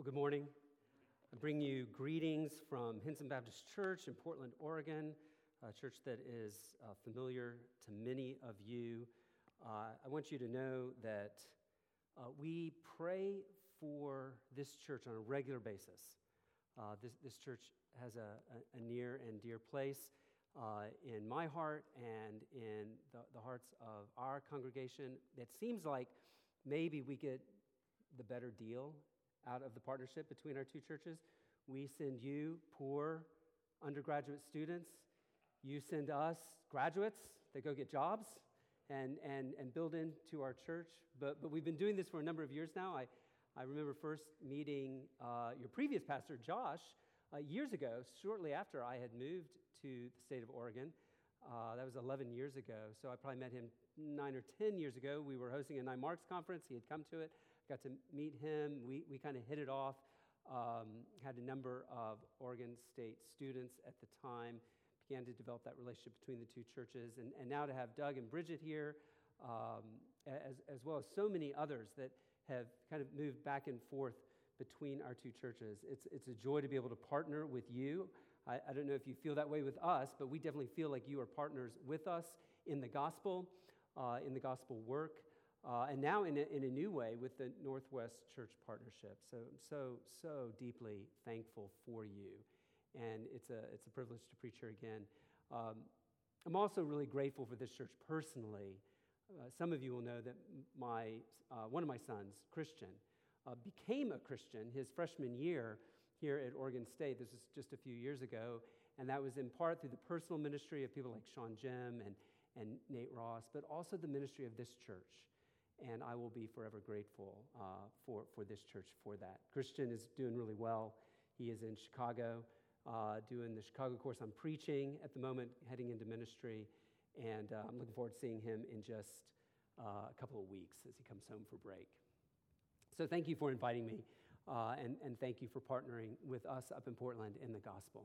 Well, good morning. I bring you greetings from Hinson Baptist Church in Portland, Oregon, a church that is uh, familiar to many of you. Uh, I want you to know that uh, we pray for this church on a regular basis. Uh, this, this church has a, a, a, near and dear place uh, in my heart and in the, the hearts of our congregation. It seems like maybe we get the better deal out of the partnership between our two churches. We send you, poor undergraduate students, you send us, graduates, that go get jobs and, and, and build into our church. But, but we've been doing this for a number of years now. I, I remember first meeting uh, your previous pastor, Josh, uh, years ago, shortly after I had moved to the state of Oregon. Uh, that was 11 years ago. So I probably met him nine or 10 years ago. We were hosting a Nine Marks conference. He had come to it got to meet him. We, we kind of hit it off. Um, had a number of Oregon State students at the time, began to develop that relationship between the two churches. And, and now to have Doug and Bridget here, um, as, as well as so many others that have kind of moved back and forth between our two churches. It's, it's a joy to be able to partner with you. I, I don't know if you feel that way with us, but we definitely feel like you are partners with us in the gospel, uh, in the gospel work uh, and now in a, in a new way with the Northwest Church Partnership. So I'm so, so deeply thankful for you. And it's a, it's a privilege to preach here again. Um, I'm also really grateful for this church personally. Uh, some of you will know that my, uh, one of my sons, Christian, uh, became a Christian his freshman year here at Oregon State. This was just a few years ago. And that was in part through the personal ministry of people like Sean Jim and, and Nate Ross, but also the ministry of this church and I will be forever grateful uh, for, for this church for that. Christian is doing really well. He is in Chicago, uh, doing the Chicago course on preaching at the moment, heading into ministry, and uh, I'm looking forward to seeing him in just uh, a couple of weeks as he comes home for break. So thank you for inviting me, uh, and, and thank you for partnering with us up in Portland in the gospel.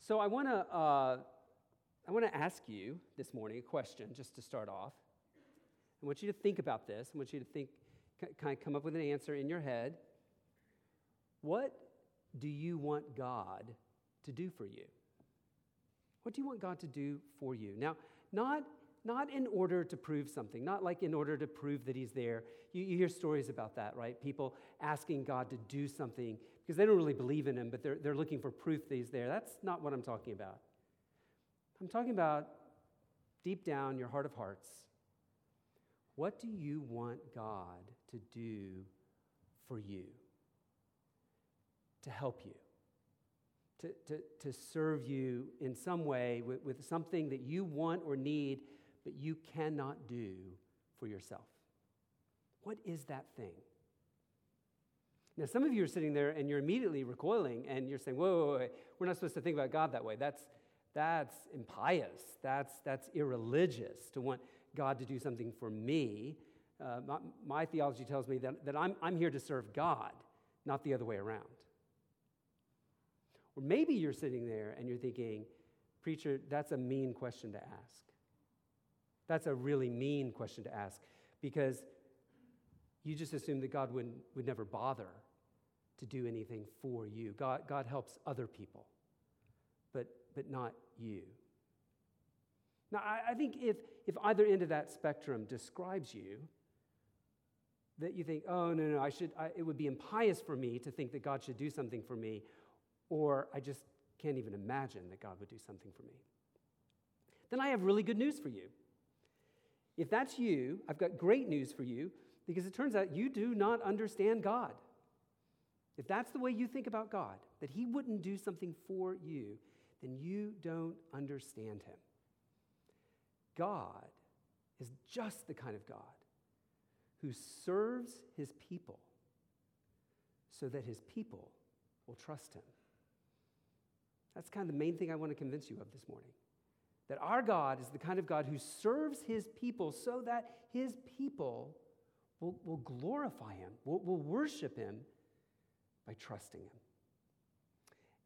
So I want to uh, I want to ask you this morning a question just to start off. I want you to think about this. I want you to think, kind of come up with an answer in your head. What do you want God to do for you? What do you want God to do for you? Now, not, not in order to prove something, not like in order to prove that He's there. You, you hear stories about that, right? People asking God to do something because they don't really believe in Him, but they're, they're looking for proof that He's there. That's not what I'm talking about. I'm talking about deep down, your heart of hearts, what do you want God to do for you? To help you? To, to, to serve you in some way with, with something that you want or need, but you cannot do for yourself? What is that thing? Now, some of you are sitting there and you're immediately recoiling and you're saying, whoa, whoa, whoa, we're not supposed to think about God that way. That's, that's impious. That's, that's irreligious to want God to do something for me. Uh, my, my, theology tells me that, that I'm, I'm here to serve God, not the other way around. Or maybe you're sitting there and you're thinking, Preacher, that's a mean question to ask. That's a really mean question to ask because you just assume that God would, would never bother to do anything for you. God, God helps other people, but, but not you. Now, I, I think if, if either end of that spectrum describes you, that you think, oh, no, no, I should, I, it would be impious for me to think that God should do something for me, or I just can't even imagine that God would do something for me, then I have really good news for you. If that's you, I've got great news for you because it turns out you do not understand God. If that's the way you think about God, that He wouldn't do something for you, then you don't understand Him. God is just the kind of God who serves his people so that his people will trust him. That's kind of the main thing I want to convince you of this morning. That our God is the kind of God who serves his people so that his people will, will glorify him, will, will worship him by trusting him.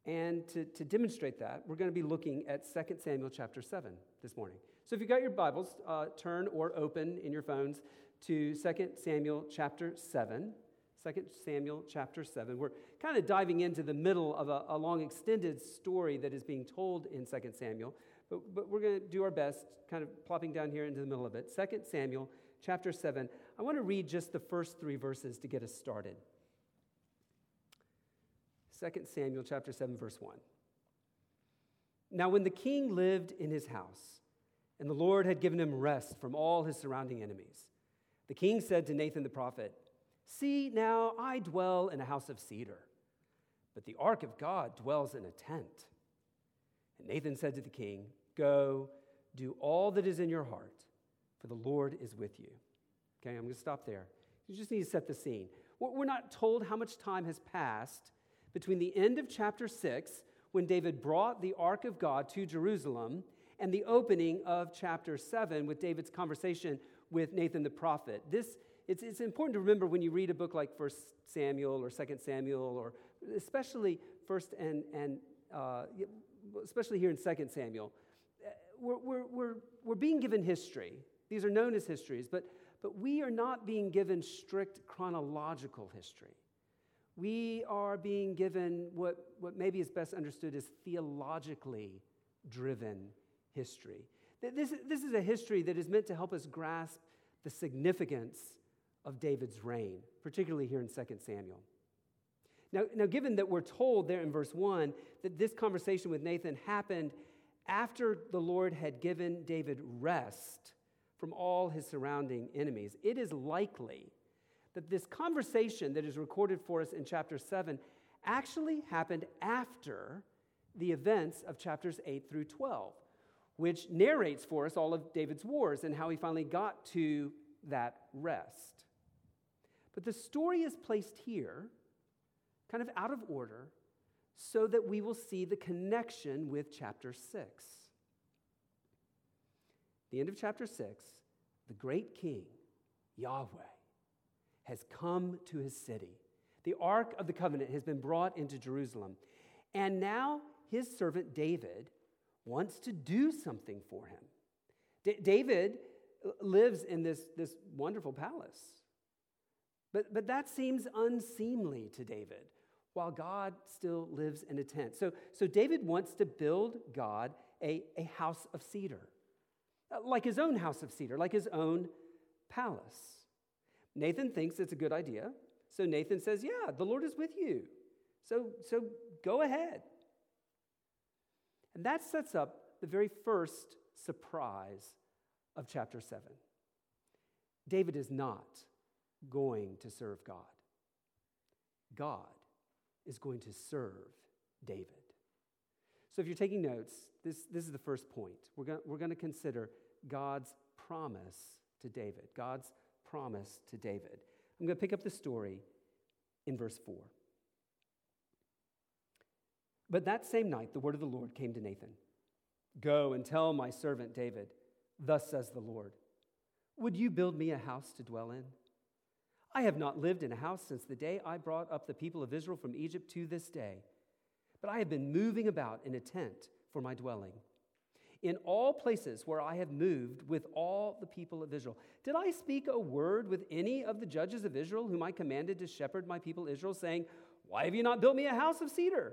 And to, to demonstrate that, we're going to be looking at 2 Samuel chapter 7 this morning. So if you've got your Bibles, uh, turn or open in your phones to 2 Samuel chapter 7. 2 Samuel chapter 7. We're kind of diving into the middle of a, a long extended story that is being told in 2 Samuel, but, but we're going to do our best, kind of plopping down here into the middle of it. 2 Samuel chapter 7. I want to read just the first three verses to get us started. 2 Samuel chapter 7, verse 1. Now, when the king lived in his house, and the Lord had given him rest from all his surrounding enemies, the king said to Nathan the prophet, See, now I dwell in a house of cedar, but the ark of God dwells in a tent. And Nathan said to the king, Go, do all that is in your heart, for the Lord is with you. Okay, I'm going to stop there. You just need to set the scene. We're not told how much time has passed between the end of chapter 6, when David brought the ark of God to Jerusalem, and the opening of chapter 7 with David's conversation with Nathan the prophet. This it's, it's important to remember when you read a book like 1 Samuel or 2 Samuel, or especially 1st and, and uh, especially here in 2 Samuel, uh, we're, we're, we're, we're being given history. These are known as histories, but, but we are not being given strict chronological history. We are being given what, what maybe is best understood as theologically driven history. This, this is a history that is meant to help us grasp the significance of David's reign, particularly here in 2 Samuel. Now, now, given that we're told there in verse 1 that this conversation with Nathan happened after the Lord had given David rest from all his surrounding enemies, it is likely that this conversation that is recorded for us in chapter 7 actually happened after the events of chapters 8 through 12, which narrates for us all of David's wars and how he finally got to that rest. But the story is placed here, kind of out of order, so that we will see the connection with chapter 6. The end of chapter 6, the great king, Yahweh, has come to his city. The Ark of the Covenant has been brought into Jerusalem. And now his servant David wants to do something for him. D- David lives in this, this wonderful palace. But, but that seems unseemly to David, while God still lives in a tent. So, so David wants to build God a, a house of cedar, like his own house of cedar, like his own palace. Nathan thinks it's a good idea. So Nathan says, Yeah, the Lord is with you. So, so go ahead. And that sets up the very first surprise of chapter 7. David is not going to serve God. God is going to serve David. So if you're taking notes, this, this is the first point. We're going we're going to consider God's promise to David. God's promise to David. I'm going to pick up the story in verse 4. But that same night, the word of the Lord came to Nathan Go and tell my servant David, Thus says the Lord, Would you build me a house to dwell in? I have not lived in a house since the day I brought up the people of Israel from Egypt to this day, but I have been moving about in a tent for my dwelling. In all places where I have moved with all the people of Israel. Did I speak a word with any of the judges of Israel whom I commanded to shepherd my people Israel, saying, Why have you not built me a house of cedar?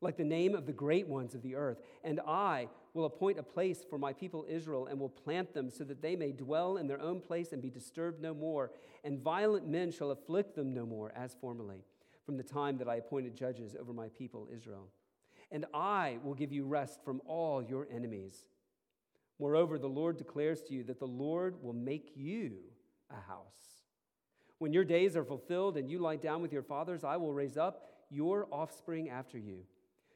like the name of the great ones of the earth. And I will appoint a place for my people Israel, and will plant them so that they may dwell in their own place and be disturbed no more. And violent men shall afflict them no more, as formerly, from the time that I appointed judges over my people Israel and I will give you rest from all your enemies. Moreover, the Lord declares to you that the Lord will make you a house. When your days are fulfilled and you lie down with your fathers, I will raise up your offspring after you,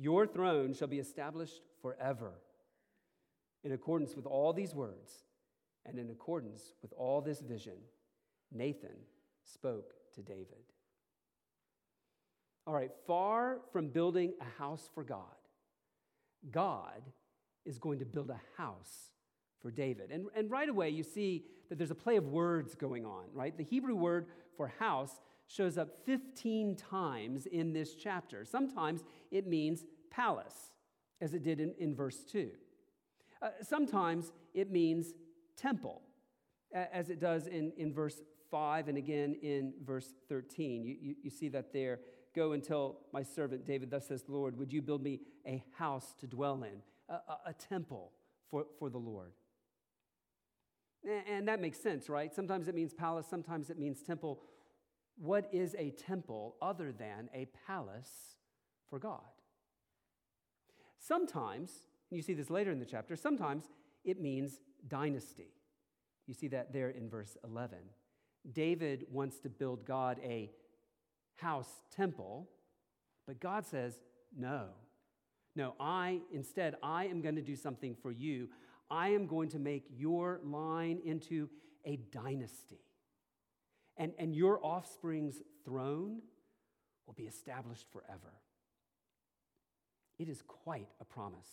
Your throne shall be established forever. In accordance with all these words, and in accordance with all this vision, Nathan spoke to David. All right, far from building a house for God, God is going to build a house for David. And, and right away, you see that there's a play of words going on, right? The Hebrew word for house shows up 15 times in this chapter. Sometimes it means palace, as it did in, in verse 2. Uh, sometimes it means temple, as it does in, in verse 5 and again in verse 13. You, you, you see that there. Go and tell my servant David, thus says the Lord, would you build me a house to dwell in, a, a, a temple for, for the Lord? And that makes sense, right? Sometimes it means palace, sometimes it means temple. What is a temple other than a palace for God? Sometimes, and you see this later in the chapter, sometimes it means dynasty. You see that there in verse 11. David wants to build God a house temple, but God says, no. No, I, instead, I am going to do something for you. I am going to make your line into a dynasty. And, and your offspring's throne will be established forever. It is quite a promise.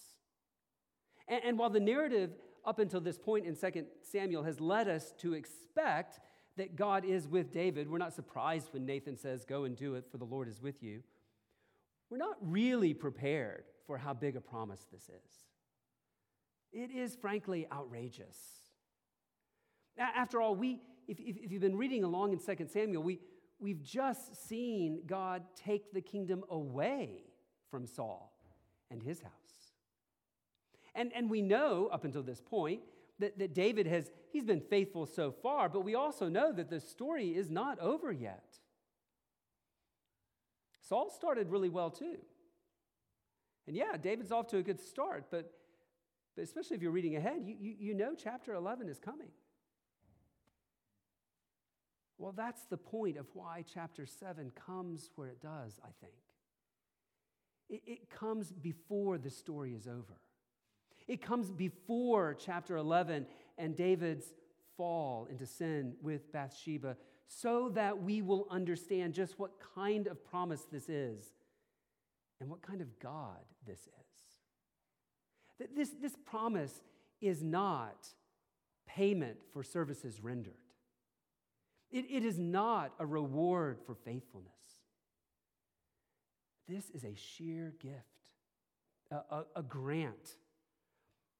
And, and while the narrative up until this point in 2 Samuel has led us to expect that God is with David. We're not surprised when Nathan says, Go and do it, for the Lord is with you. We're not really prepared for how big a promise this is. It is frankly outrageous. After all, we, if, if, if you've been reading along in 2 Samuel, we, we've just seen God take the kingdom away from Saul and his house. And, and we know up until this point that, that David has, he's been faithful so far, but we also know that the story is not over yet. Saul started really well too. And yeah, David's off to a good start, but, but especially if you're reading ahead, you, you, you know chapter 11 is coming. Well, that's the point of why chapter 7 comes where it does, I think. It, it comes before the story is over. It comes before chapter 11 and David's fall into sin with Bathsheba so that we will understand just what kind of promise this is and what kind of God this is. This, this promise is not payment for services rendered, it, it is not a reward for faithfulness. This is a sheer gift, a, a, a grant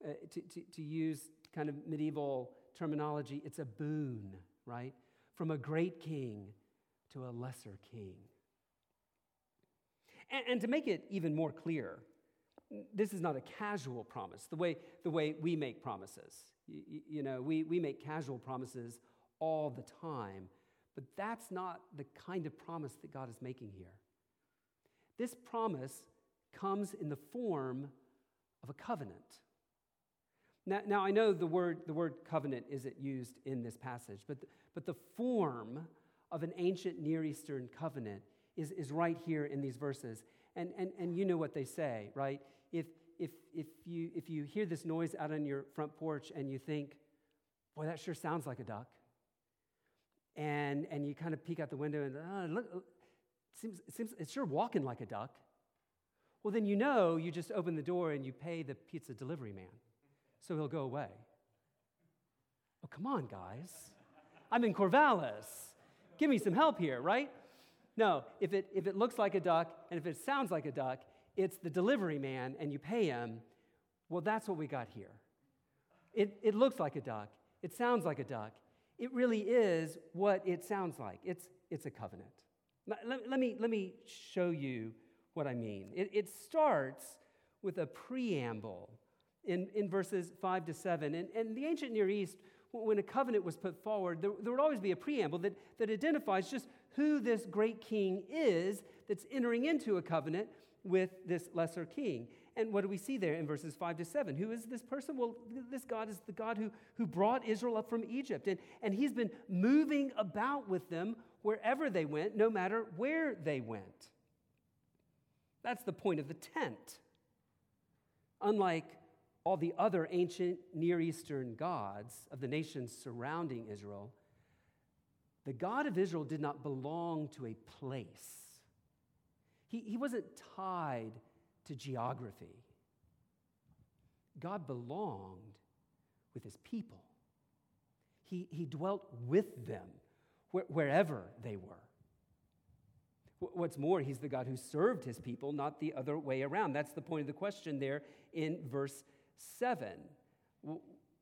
uh, to, to, to use kind of medieval terminology, it's a boon, right? From a great king to a lesser king. And, and, to make it even more clear, this is not a casual promise, the way, the way we make promises. You, you know, we, we make casual promises all the time, but that's not the kind of promise that God is making here. This promise comes in the form of a covenant. Now, now I know the word, the word covenant isn't used in this passage, but the, but the form of an ancient Near Eastern covenant is, is right here in these verses. And, and, and you know what they say, right? If, if, if, you, if you hear this noise out on your front porch and you think, boy, that sure sounds like a duck, and, and you kind of peek out the window and, oh, look, it seems, it seems it's sure walking like a duck, well, then you know you just open the door and you pay the pizza delivery man so he'll go away. Oh, come on, guys. I'm in Corvallis. Give me some help here, right? No, if it, if it looks like a duck and if it sounds like a duck, it's the delivery man and you pay him. Well, that's what we got here. It, it looks like a duck, it sounds like a duck. It really is what it sounds like. It's, it's a covenant. Let, let, me, let me show you what I mean. It, it starts with a preamble in, in verses 5 to 7. And, and the ancient Near East, when a covenant was put forward, there, there would always be a preamble that, that identifies just who this great king is that's entering into a covenant with this lesser king. And what do we see there in verses 5 to 7? Who is this person? Well, this God is the God who, who brought Israel up from Egypt. And, and he's been moving about with them wherever they went, no matter where they went. That's the point of the tent. Unlike all the other ancient Near Eastern gods of the nations surrounding Israel, the God of Israel did not belong to a place. He, he wasn't tied to geography. God belonged with his people. He, he dwelt with them wh- wherever they were. What's more, he's the God who served his people, not the other way around. That's the point of the question there in verse 7.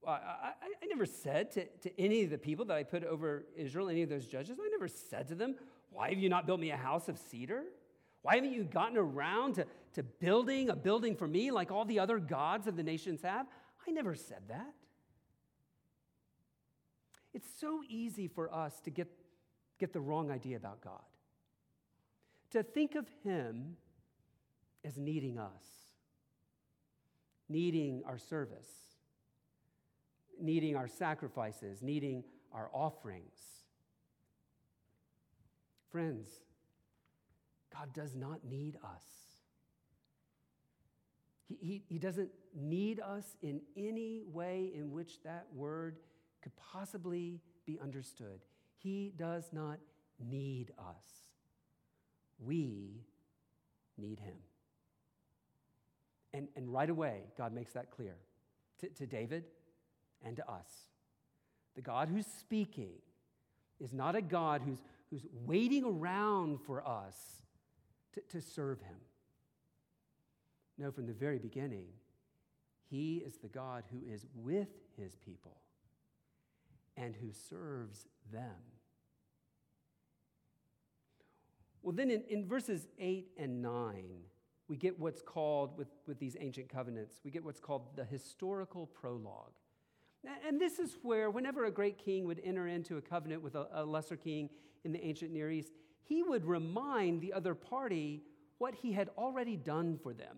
I, I, I, never said to, to any of the people that I put over Israel, any of those judges, I never said to them, Why have you not built me a house of cedar? Why haven't you gotten around to, to building a building for me like all the other gods of the nations have? I never said that. It's so easy for us to get, get the wrong idea about God, to think of Him as needing us, needing our service, needing our sacrifices, needing our offerings. Friends, God does not need us. He, he, he doesn't need us in any way in which that word could possibly be understood. He does not need us. We need him. And, and right away, God makes that clear to, to David and to us. The God who's speaking is not a God who's, who's waiting around for us to, to serve him. No, from the very beginning, he is the God who is with his people and who serves them. Well, then in, in verses 8 and 9, we get what's called, with, with these ancient covenants, we get what's called the historical prologue. And this is where, whenever a great king would enter into a covenant with a, a lesser king in the ancient Near East, he would remind the other party what he had already done for them.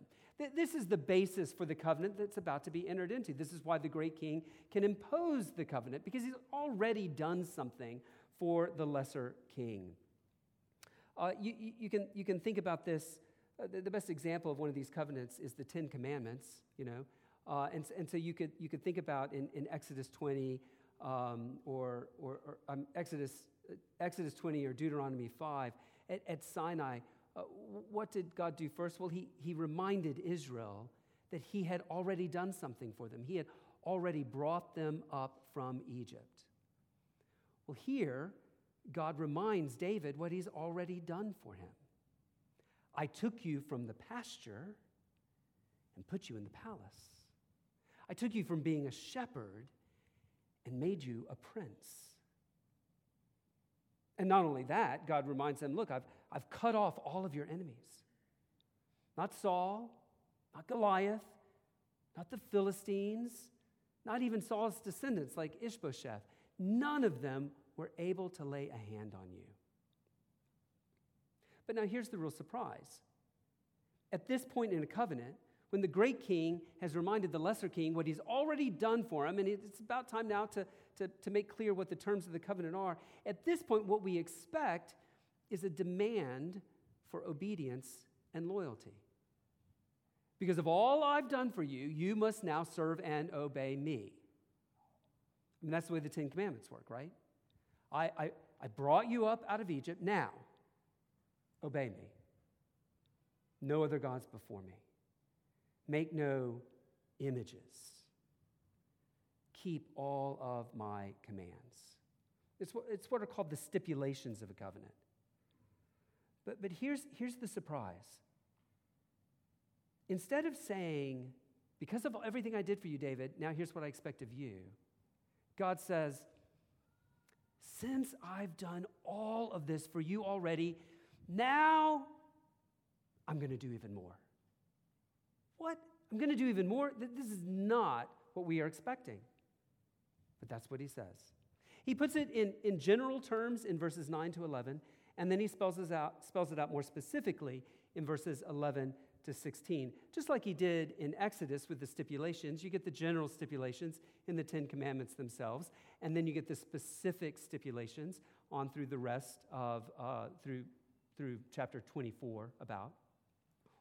This is the basis for the covenant that's about to be entered into. This is why the great king can impose the covenant, because he's already done something for the lesser king. Uh, you, you, can, you can think about this. Uh, the, best example of one of these covenants is the Ten Commandments, you know. Uh, and, and so you could, you could think about in, in Exodus 20 um, or, or, or um, Exodus Exodus 20 or Deuteronomy 5, at, at Sinai, uh, what did God do first? Well, he, he reminded Israel that he had already done something for them. He had already brought them up from Egypt. Well, here, God reminds David what he's already done for him. I took you from the pasture and put you in the palace. I took you from being a shepherd and made you a prince. And not only that, God reminds them look, I've, I've cut off all of your enemies. Not Saul, not Goliath, not the Philistines, not even Saul's descendants like Ishbosheth. None of them were able to lay a hand on you. But now here's the real surprise. At this point in a covenant, when the great king has reminded the lesser king what he's already done for him, and it's about time now to, to, to make clear what the terms of the covenant are, at this point, what we expect is a demand for obedience and loyalty. Because of all I've done for you, you must now serve and obey me. Mean, that's the way the Ten Commandments work, right? I, I, I brought you up out of Egypt. Now, obey me. No other gods before me. Make no images keep all of my commands. It's what, it's what are called the stipulations of a covenant. But, but here's, here's the surprise. Instead of saying, because of everything I did for you, David, now here's what I expect of you, God says, since I've done all of this for you already, now I'm going to do even more. What? I'm going to do even more? This is not what we are expecting. But that's what he says. He puts it in, in general terms in verses 9 to 11, and then he spells it, out, spells it out more specifically in verses 11 to 16. Just like he did in Exodus with the stipulations, you get the general stipulations in the Ten Commandments themselves, and then you get the specific stipulations on through the rest of, uh, through, through chapter 24 about.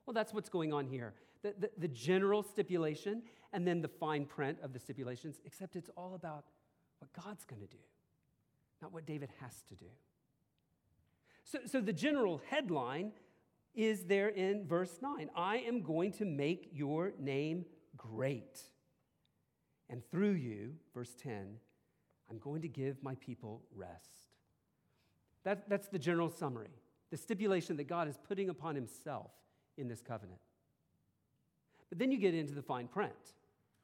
Well, that's what's going on here. The, the, the general stipulation and then the fine print of the stipulations, except it's all about what God's going to do, not what David has to do. So, so the general headline is there in verse 9 I am going to make your name great. And through you, verse 10, I'm going to give my people rest. That, that's the general summary, the stipulation that God is putting upon himself in this covenant. But then you get into the fine print,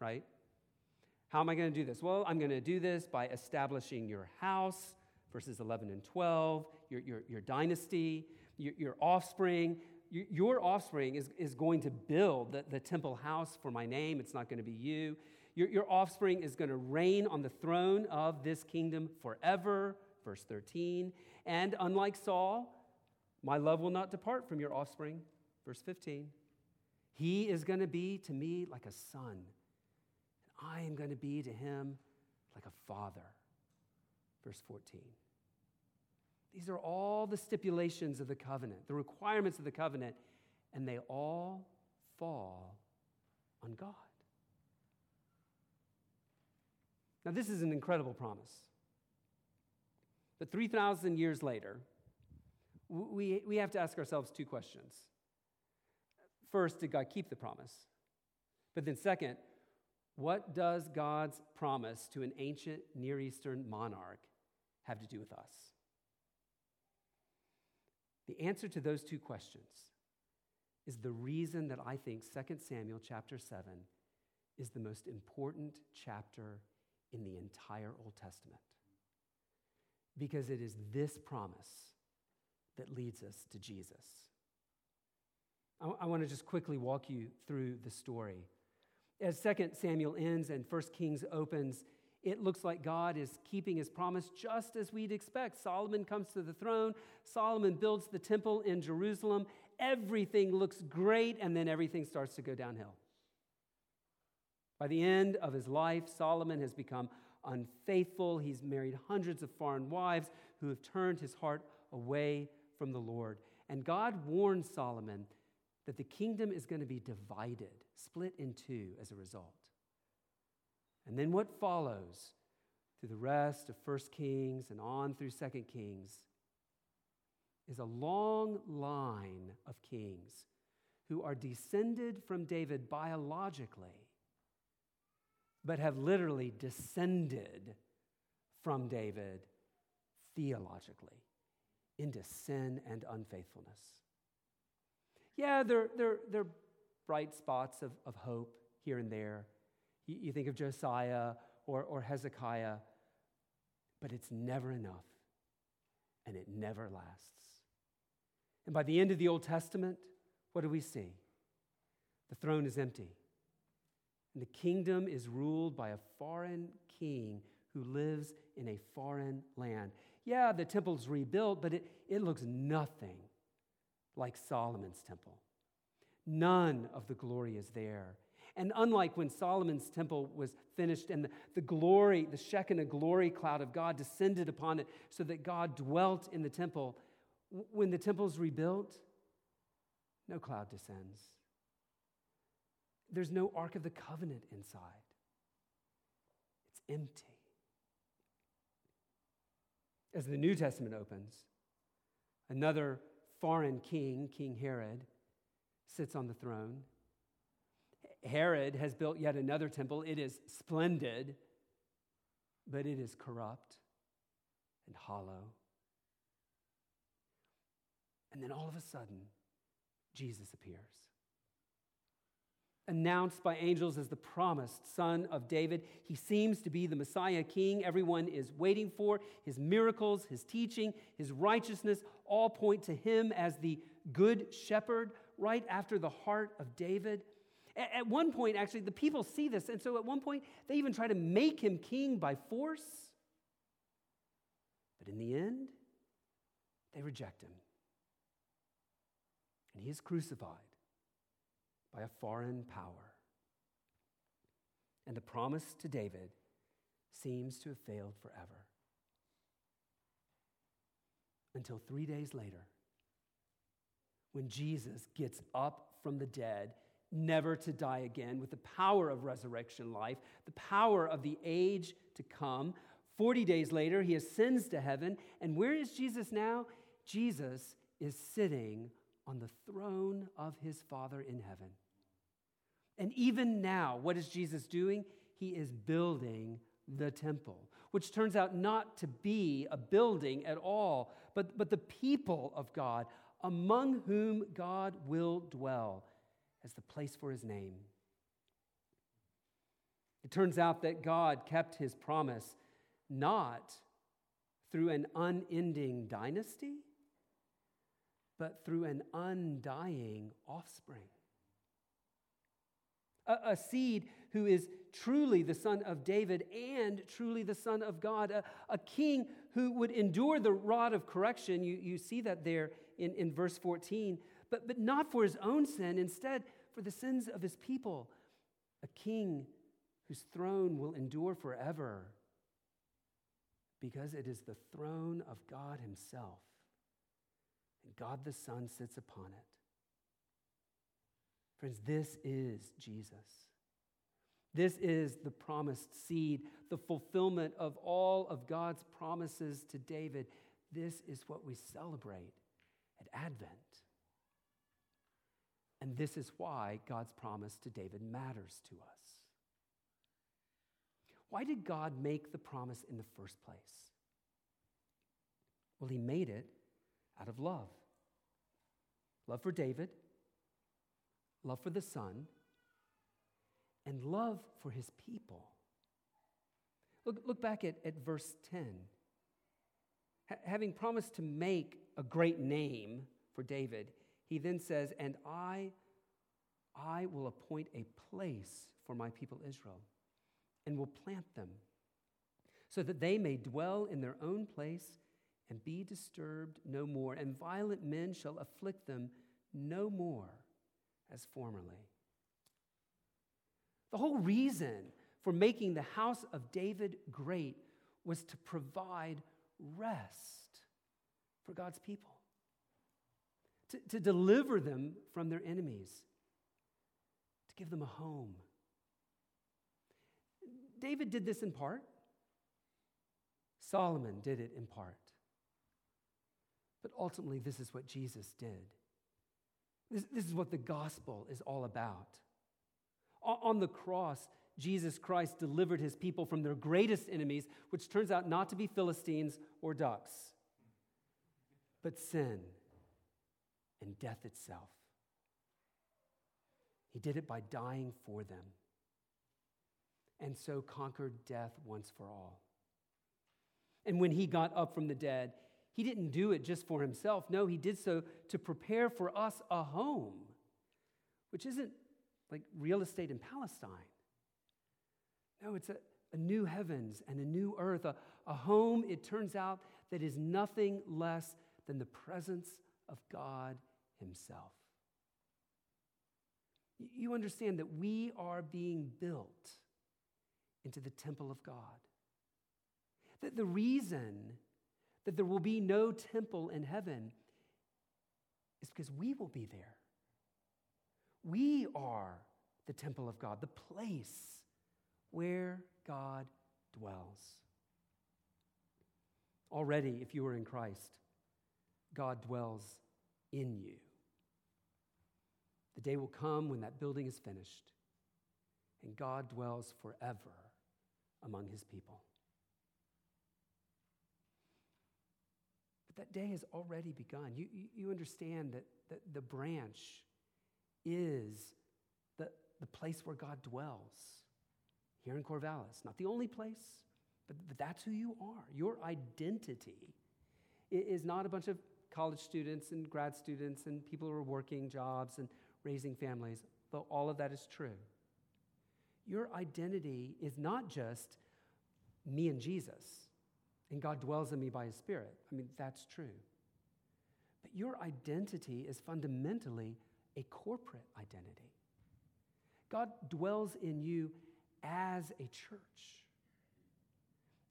right? How am I going to do this? Well, I'm going to do this by establishing your house, verses 11 and 12, your, your, your dynasty, your, your offspring. Your, offspring is, is going to build the, the temple house for my name. It's not going to be you. Your, your offspring is going to reign on the throne of this kingdom forever, verse 13. And unlike Saul, my love will not depart from your offspring, verse 15. He is going to be to me like a son, and I am going to be to him like a father. Verse 14. These are all the stipulations of the covenant, the requirements of the covenant, and they all fall on God. Now, this is an incredible promise. But 3,000 years later, we, we have to ask ourselves two questions. First, did God keep the promise? But then, second, what does God's promise to an ancient Near Eastern monarch have to do with us? The answer to those two questions is the reason that I think 2 Samuel chapter 7 is the most important chapter in the entire Old Testament. Because it is this promise that leads us to Jesus. I, I want to just quickly walk you through the story. As 2 Samuel ends and 1 Kings opens, it looks like God is keeping his promise just as we'd expect. Solomon comes to the throne, Solomon builds the temple in Jerusalem. Everything looks great, and then everything starts to go downhill. By the end of his life, Solomon has become unfaithful. He's married hundreds of foreign wives who have turned his heart away from the Lord. And God warns Solomon that the kingdom is going to be divided, split in two as a result. And then what follows through the rest of 1 Kings and on through 2 Kings is a long line of kings who are descended from David biologically, but have literally descended from David theologically into sin and unfaithfulness. Yeah, there are bright spots of, of hope here and there. You, you think of Josiah or, or Hezekiah, but it's never enough, and it never lasts. And by the end of the Old Testament, what do we see? The throne is empty. And the kingdom is ruled by a foreign king who lives in a foreign land. Yeah, the temple's rebuilt, but it, it looks nothing like Solomon's temple. None of the glory is there. And unlike when Solomon's temple was finished and the, the glory, the Shekinah glory cloud of God descended upon it so that God dwelt in the temple, when the temple's rebuilt, no cloud descends. There's no Ark of the Covenant inside, it's empty. As the New Testament opens, another foreign king, King Herod, sits on the throne. Herod has built yet another temple. It is splendid, but it is corrupt and hollow. And then all of a sudden, Jesus appears announced by angels as the promised son of David. He seems to be the Messiah king everyone is waiting for. His miracles, his teaching, his righteousness all point to him as the good shepherd right after the heart of David. At one point, actually, the people see this, and so at one point, they even try to make him king by force. But in the end, they reject him. And he is crucified by a foreign power. And the promise to David seems to have failed forever. Until three days later, when Jesus gets up from the dead never to die again, with the power of resurrection life, the power of the age to come. 40 days later, he ascends to heaven. And where is Jesus now? Jesus is sitting on the throne of his Father in heaven. And even now, what is Jesus doing? He is building the temple, which turns out not to be a building at all, but, but the people of God, among whom God will dwell as the place for his name. It turns out that God kept his promise not through an unending dynasty, but through an undying offspring. A, a, seed who is truly the son of David and truly the son of God, a, a king who would endure the rod of correction. You, you see that there in, in verse 14, but, but not for his own sin, instead, for the sins of his people. A king whose throne will endure forever because it is the throne of God himself. And God the Son sits upon it. Friends, this is Jesus. This is the promised seed, the fulfillment of all of God's promises to David. This is what we celebrate at Advent. And this is why God's promise to David matters to us. Why did God make the promise in the first place? Well, he made it out of love love for David, love for the Son, and love for his people. Look, look back at, at verse 10. H- having promised to make a great name for David, he then says, And I, I will appoint a place for my people Israel and will plant them so that they may dwell in their own place and be disturbed no more, and violent men shall afflict them no more as formerly. The whole reason for making the house of David great was to provide rest for God's people, to, to deliver them from their enemies, to give them a home. David did this in part, Solomon did it in part. But ultimately, this is what Jesus did. This, this is what the gospel is all about. On the cross, Jesus Christ delivered his people from their greatest enemies, which turns out not to be Philistines or ducks, but sin and death itself. He did it by dying for them, and so conquered death once for all. And when he got up from the dead, he didn't do it just for himself. No, he did so to prepare for us a home, which isn't like real estate in Palestine. No, it's a, a new heavens and a new earth, a, a home, it turns out, that is nothing less than the presence of God Himself. You understand that we are being built into the temple of God. That the reason that there will be no temple in heaven is because we will be there. We are the temple of God, the place where God dwells. Already, if you are in Christ, God dwells in you. The day will come when that building is finished and God dwells forever among his people. But that day has already begun. You, you, understand that, that the branch is the, the place where God dwells here in Corvallis. Not the only place, but, but that's who you are. Your identity is not a bunch of college students and grad students and people who are working jobs and raising families. though all of that is true. Your identity is not just me and Jesus, and God dwells in me by his Spirit. I mean, that's true. But your identity is fundamentally a corporate identity. God dwells in you as a church.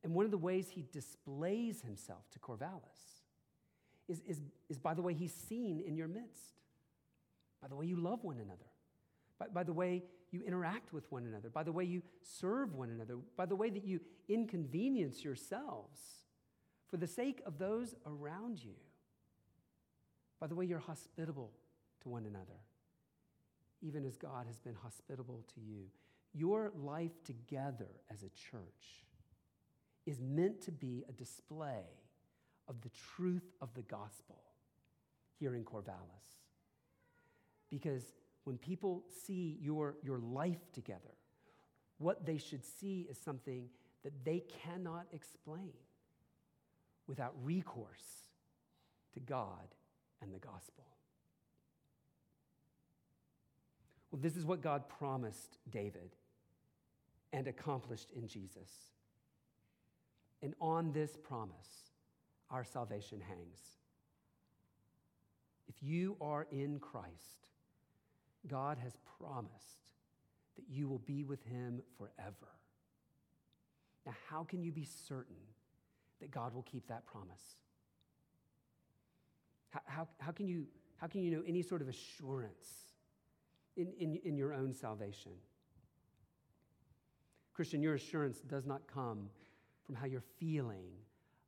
And one of the ways he displays himself to Corvallis is, is, is by the way he's seen in your midst, by the way you love one another, by, by the way you interact with one another, by the way you serve one another, by the way that you inconvenience yourselves for the sake of those around you, by the way you're hospitable to one another, even as God has been hospitable to you. Your life together as a church is meant to be a display of the truth of the gospel here in Corvallis. Because when people see your, your life together, what they should see is something that they cannot explain without recourse to God and the gospel. Well, this is what God promised David and accomplished in Jesus. And on this promise, our salvation hangs. If you are in Christ, God has promised that you will be with him forever. Now, how can you be certain that God will keep that promise? How, how, how, can, you, how can you know any sort of assurance in, in, in your own salvation? Christian, your assurance does not come from how you're feeling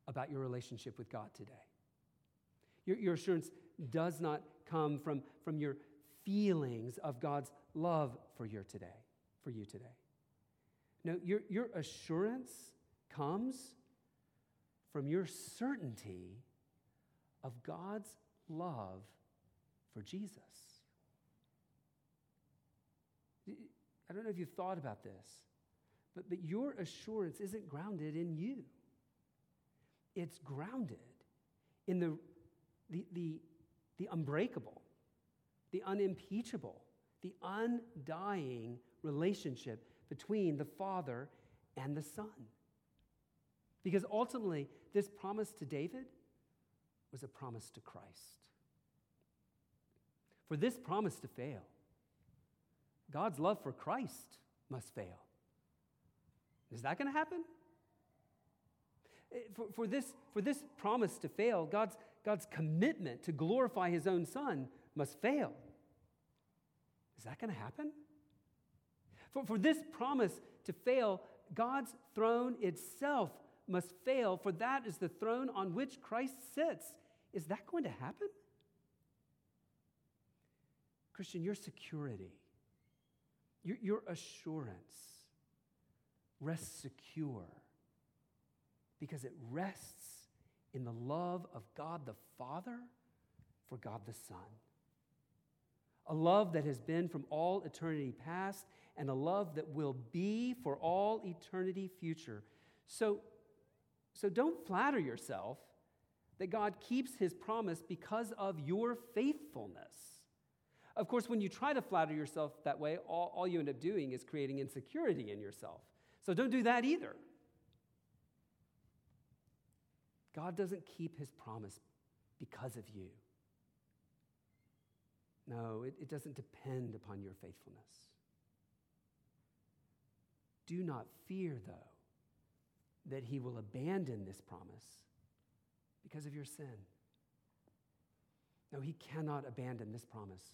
about your relationship with God today. Your, your assurance does not come from, from your feelings of God's love for you today, for you today. No, your, your assurance comes from your certainty of God's love for Jesus. I don't know if you've thought about this, but, but your assurance isn't grounded in you. It's grounded in the, the, the, the unbreakable, the unimpeachable, the undying relationship between the Father and the Son. Because ultimately, this promise to David was a promise to Christ. For this promise to fail, God's love for Christ must fail. Is that going to happen? Eh, for, for, this, for this promise to fail, God's, God's commitment to glorify his own son must fail. Is that going to happen? For, for this promise to fail, God's throne itself must fail, for that is the throne on which Christ sits. Is that going to happen? Christian, your security, your, your assurance rests secure because it rests in the love of God the Father for God the Son. A love that has been from all eternity past and a love that will be for all eternity future. So, so don't flatter yourself that God keeps his promise because of your faithfulness. Of course, when you try to flatter yourself that way, all, all you end up doing is creating insecurity in yourself. So don't do that either. God doesn't keep his promise because of you. No, it, it doesn't depend upon your faithfulness. Do not fear, though, that he will abandon this promise because of your sin. No, he cannot abandon this promise.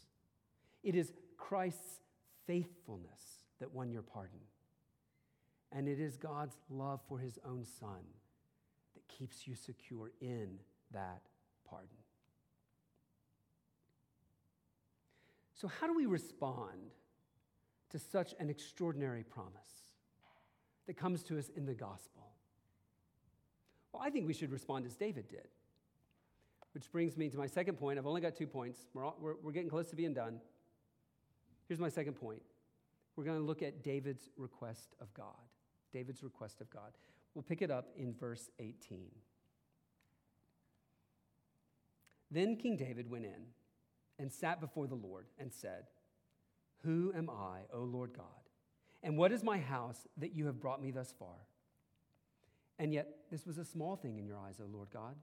It is Christ's faithfulness that won your pardon. And it is God's love for his own son that keeps you secure in that pardon. So, how do we respond to such an extraordinary promise that comes to us in the gospel? Well, I think we should respond as David did. Which brings me to my second point. I've only got two points. We're, all, we're, we're getting close to being done. Here's my second point. We're going to look at David's request of God. David's request of God. We'll pick it up in verse 18. Then King David went in and sat before the Lord and said, Who am I, O Lord God? And what is my house that you have brought me thus far? And yet, this was a small thing in your eyes, O Lord God.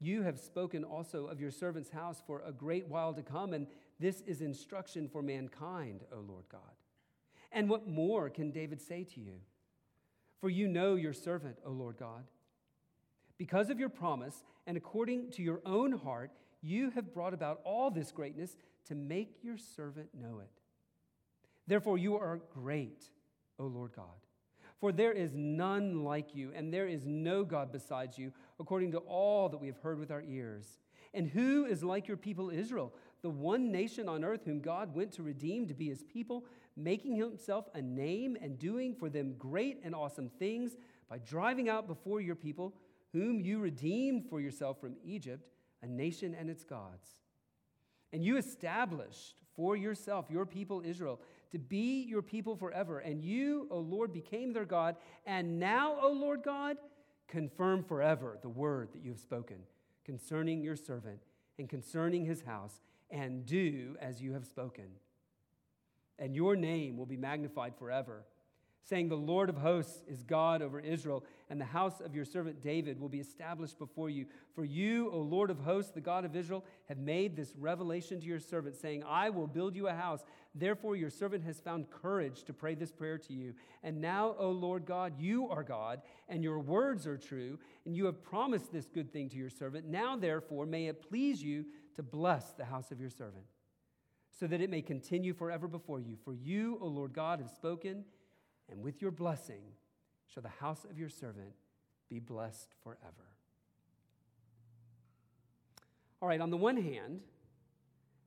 You have spoken also of your servant's house for a great while to come, and this is instruction for mankind, O Lord God. And what more can David say to you? For you know your servant, O Lord God. Because of your promise, and according to your own heart, you have brought about all this greatness to make your servant know it. Therefore, you are great, O Lord God. For there is none like you, and there is no God besides you, according to all that we have heard with our ears. And who is like your people Israel, the one nation on earth whom God went to redeem to be his people, making himself a name and doing for them great and awesome things by driving out before your people, whom you redeemed for yourself from Egypt, a nation and its gods? And you established for yourself your people Israel to be your people forever. And you, O Lord, became their God. And now, O Lord God, confirm forever the word that you have spoken concerning your servant and concerning his house, and do as you have spoken. And your name will be magnified forever saying, The Lord of hosts is God over Israel, and the house of your servant David will be established before you. For you, O Lord of hosts, the God of Israel, have made this revelation to your servant, saying, I will build you a house. Therefore, your servant has found courage to pray this prayer to you. And now, O Lord God, you are God, and your words are true, and you have promised this good thing to your servant. Now, therefore, may it please you to bless the house of your servant, so that it may continue forever before you. For you, O Lord God, have spoken and with your blessing shall the house of your servant be blessed forever. All right, on the one hand,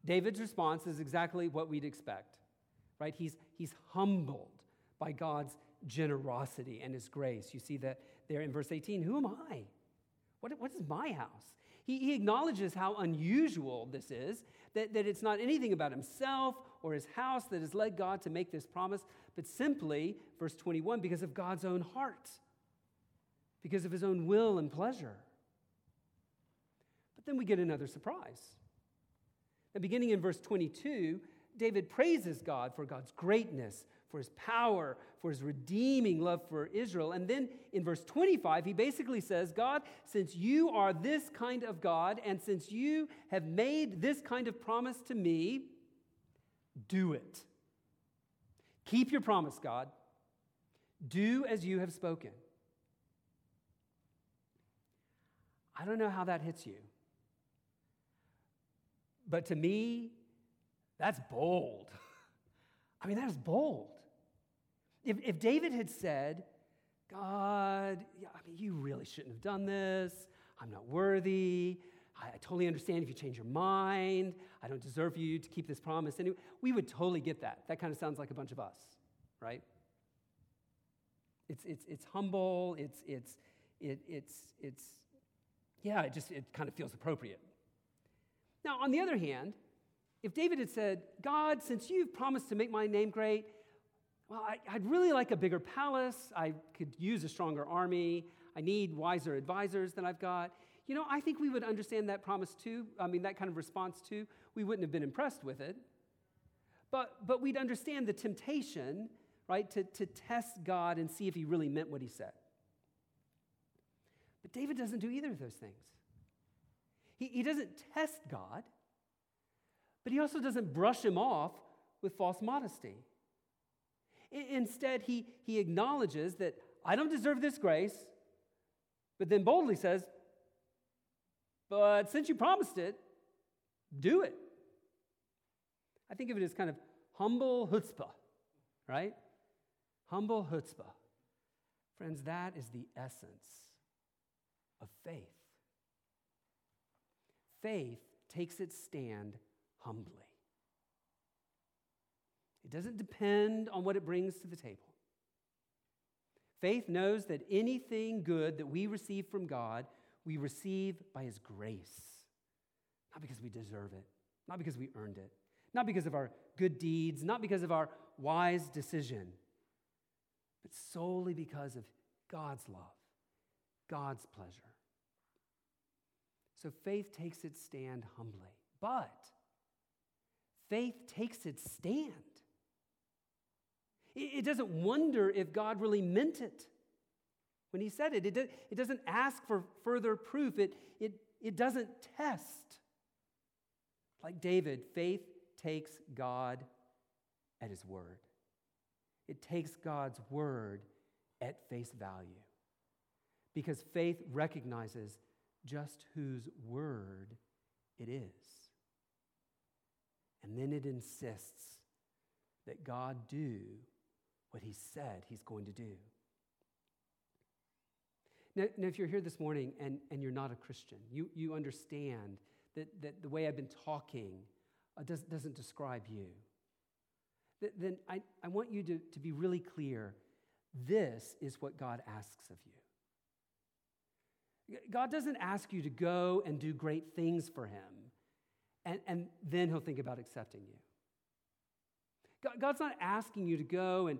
David's response is exactly what we'd expect, right? He's, he's humbled by God's generosity and his grace. You see that there in verse 18 Who am I? What, what is my house? He, he acknowledges how unusual this is, that, that it's not anything about himself or his house that has led God to make this promise, but simply, verse 21, because of God's own heart, because of his own will and pleasure. But then we get another surprise. And beginning in verse 22, David praises God for God's greatness, for his power, for his redeeming love for Israel. And then in verse 25, he basically says, God, since you are this kind of God, and since you have made this kind of promise to me, do it. Keep your promise, God. Do as you have spoken. I don't know how that hits you. But to me, that's bold. I mean, that is bold. If, if David had said, God, yeah, I mean, you really shouldn't have done this. I'm not worthy. I, I totally understand if you change your mind. I don't deserve you to keep this promise. Anyway, we would totally get that. That kind of sounds like a bunch of us, right? It's, it's, it's humble. It's, it's, it, it's, it's, yeah, it just, it kind of feels appropriate. Now, on the other hand, if David had said, God, since you've promised to make my name great, well, I, would really like a bigger palace. I could use a stronger army. I need wiser advisors than I've got. You know, I think we would understand that promise too. I mean, that kind of response too. We wouldn't have been impressed with it. But, but we'd understand the temptation, right, to, to test God and see if he really meant what he said. But David doesn't do either of those things. He, he doesn't test God, but he also doesn't brush him off with false modesty. I, instead, he, he acknowledges that I don't deserve this grace, but then boldly says, but since you promised it, do it. I think of it as kind of humble chutzpah, right? Humble chutzpah. Friends, that is the essence of faith. Faith takes its stand humbly. It doesn't depend on what it brings to the table. Faith knows that anything good that we receive from God we receive by His grace, not because we deserve it, not because we earned it, not because of our good deeds, not because of our wise decision, but solely because of God's love, God's pleasure. So faith takes its stand humbly, but faith takes its stand. It doesn't wonder if God really meant it when he said it. It, doesn't ask for further proof, it, it, it doesn't test. Like David, faith takes God at his word. It takes God's word at face value. Because faith recognizes just whose word it is. And then it insists that God do what he said he's going to do. Now, now, if you're here this morning and, and you're not a Christian, you, you understand that, that the way I've been talking uh, does, doesn't describe you, then I, I want you to, to be really clear. This is what God asks of you. God doesn't ask you to go and do great things for Him, and, and then He'll think about accepting you. God's not asking you to go and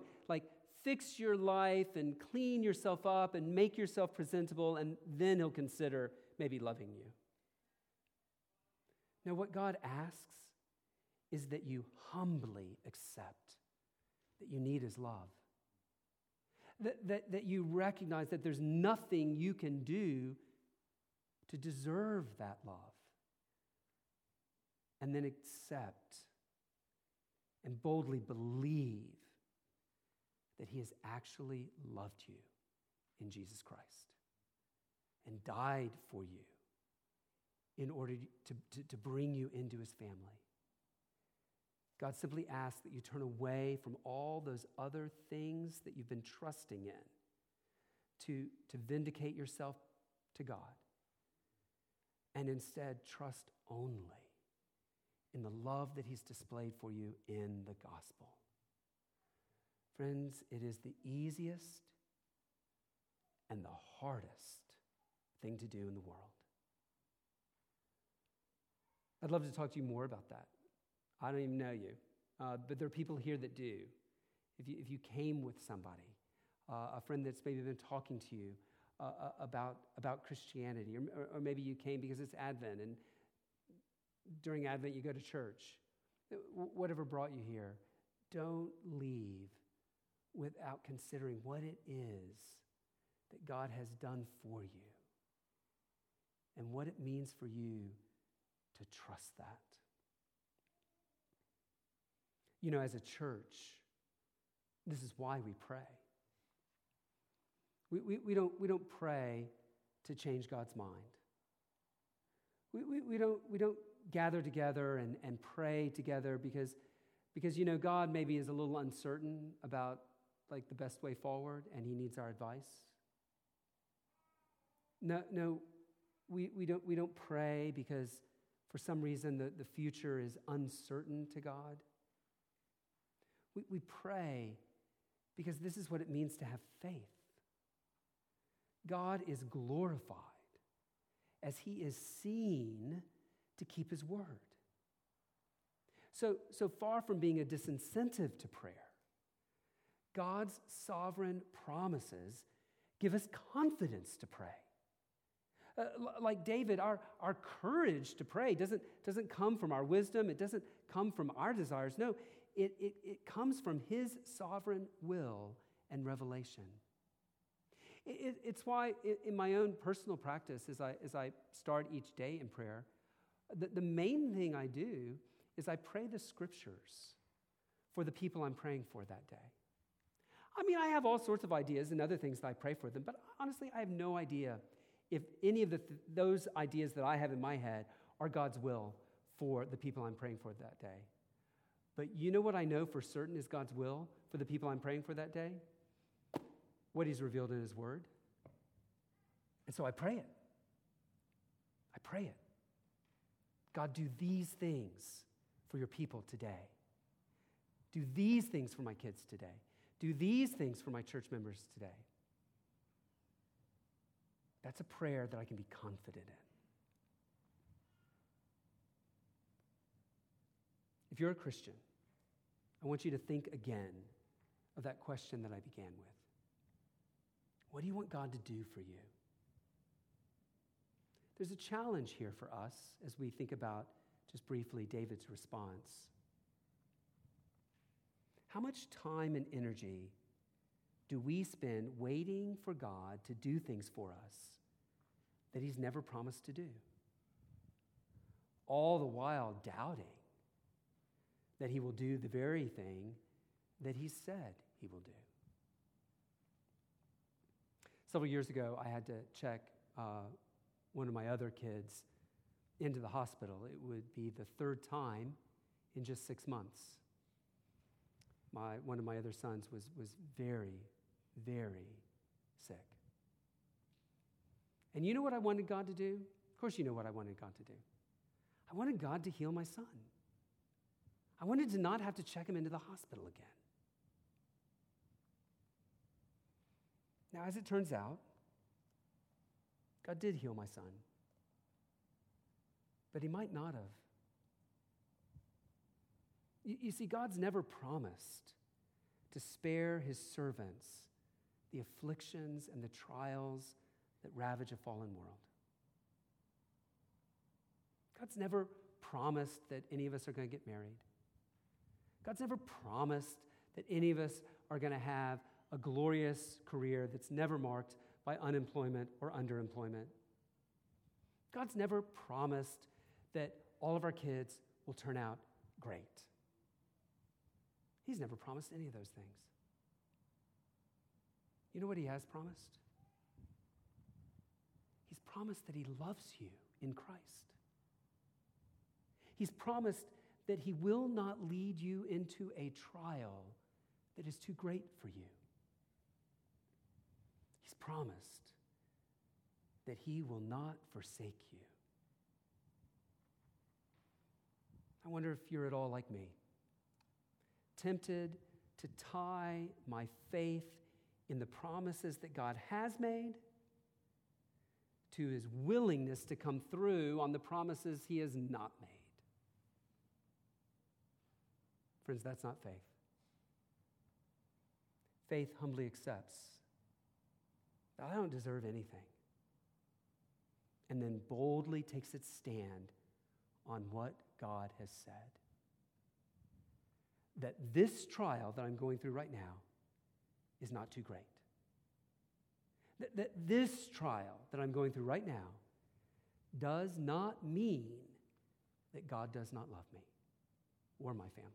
fix your life and clean yourself up and make yourself presentable, and then He'll consider maybe loving you. Now, what God asks is that you humbly accept that you need His love. That, that, that you recognize that there's nothing you can do to deserve that love. And then accept and boldly believe that He has actually loved you in Jesus Christ and died for you in order to, to, to bring you into His family. God simply asks that you turn away from all those other things that you've been trusting in to, to vindicate yourself to God and instead trust only in the love that He's displayed for you in the gospel. Friends, it is the easiest and the hardest thing to do in the world. I'd love to talk to you more about that. I don't even know you, uh, but there are people here that do. If you, if you came with somebody, uh, a friend that's maybe been talking to you uh, uh about, about Christianity, or, or maybe you came because it's Advent and during Advent you go to church, whatever brought you here, don't leave without considering what it is that God has done for you and what it means for you to trust that. You know, as a church, this is why we pray. We, we, we, don't, we don't pray to change God's mind. We, we, we, don't, we don't gather together and, and pray together because, because, you know, God maybe is a little uncertain about like the best way forward and he needs our advice. No, no, we, we, don't, we don't pray because for some reason the, the future is uncertain to God. We, we pray because this is what it means to have faith. God is glorified as he is seen to keep his word. So, so far from being a disincentive to prayer, God's sovereign promises give us confidence to pray. Uh, like David, our, our courage to pray doesn't, doesn't come from our wisdom, it doesn't come from our desires. No, it, it, it comes from his sovereign will and revelation. It, it, it's why, in my own personal practice, as I, as I start each day in prayer, the, the main thing I do is I pray the scriptures for the people I'm praying for that day. I mean, I have all sorts of ideas and other things that I pray for them, but honestly, I have no idea if any of the th- those ideas that I have in my head are God's will for the people I'm praying for that day. But you know what I know for certain is God's will for the people I'm praying for that day? What He's revealed in His Word. And so I pray it. I pray it. God, do these things for your people today. Do these things for my kids today. Do these things for my church members today. That's a prayer that I can be confident in. If you're a Christian, I want you to think again of that question that I began with. What do you want God to do for you? There's a challenge here for us as we think about, just briefly, David's response. How much time and energy do we spend waiting for God to do things for us that He's never promised to do? All the while doubting that He will do the very thing that He said He will do. Several years ago, I had to check uh, one of my other kids into the hospital. It would be the third time in just six months. My, one of my other sons was, was very, very sick. And you know what I wanted God to do? Of course, you know what I wanted God to do. I wanted God to heal my son. I wanted to not have to check him into the hospital again. Now, as it turns out, God did heal my son, but he might not have. You, you see, God's never promised to spare his servants the afflictions and the trials that ravage a fallen world. God's never promised that any of us are going to get married. God's never promised that any of us are going to have a glorious career that's never marked by unemployment or underemployment. God's never promised that all of our kids will turn out great. He's never promised any of those things. You know what He has promised? He's promised that He loves you in Christ. He's promised that He will not lead you into a trial that is too great for you. He's promised that He will not forsake you. I wonder if you're at all like me, tempted to tie my faith in the promises that God has made to his willingness to come through on the promises he has not made. Friends, that's not faith. Faith humbly accepts that I don't deserve anything, and then boldly takes its stand on what God has said. That this trial that I'm going through right now is not too great. That, that this trial that I'm going through right now does not mean that God does not love me or my family.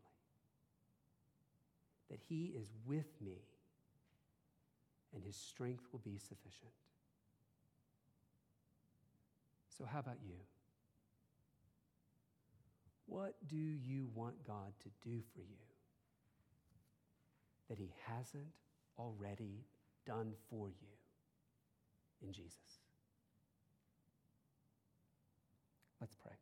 That He is with me and His strength will be sufficient. So, how about you? What do you want God to do for you that He hasn't already done for you in Jesus? Let's pray.